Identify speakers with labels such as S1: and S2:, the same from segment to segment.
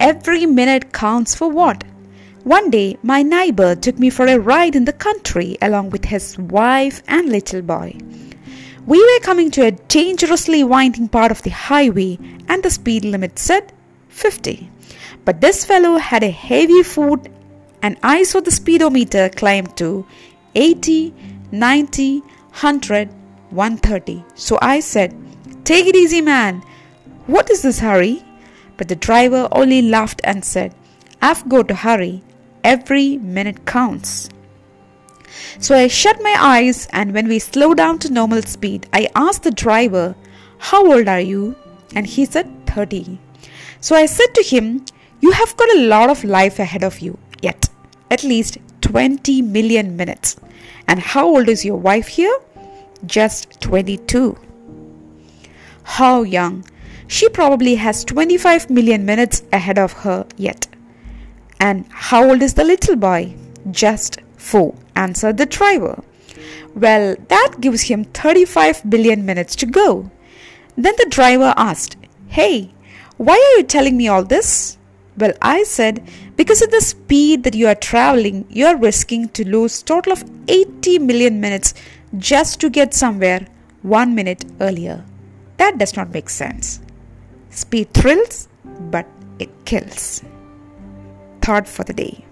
S1: every minute counts for what? One day, my neighbor took me for a ride in the country along with his wife and little boy. We were coming to a dangerously winding part of the highway, and the speed limit said 50. But this fellow had a heavy foot, and I saw the speedometer climb to 80, 90, 100, 130. So I said, Take it easy, man. What is this hurry? But the driver only laughed and said, I've got to hurry. Every minute counts. So I shut my eyes, and when we slowed down to normal speed, I asked the driver, How old are you? And he said, 30. So I said to him, You have got a lot of life ahead of you yet, at least 20 million minutes. And how old is your wife here? Just 22. How young? She probably has 25 million minutes ahead of her yet. And how old is the little boy? Just 4, answered the driver. Well, that gives him 35 billion minutes to go. Then the driver asked, Hey, why are you telling me all this? Well, I said, because at the speed that you are traveling, you are risking to lose total of 80 million minutes just to get somewhere one minute earlier. That does not make sense. Speed thrills, but it kills. Thought for the day.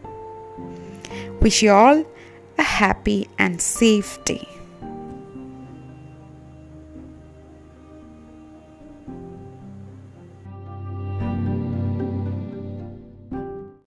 S1: Wish you all a happy and safe day.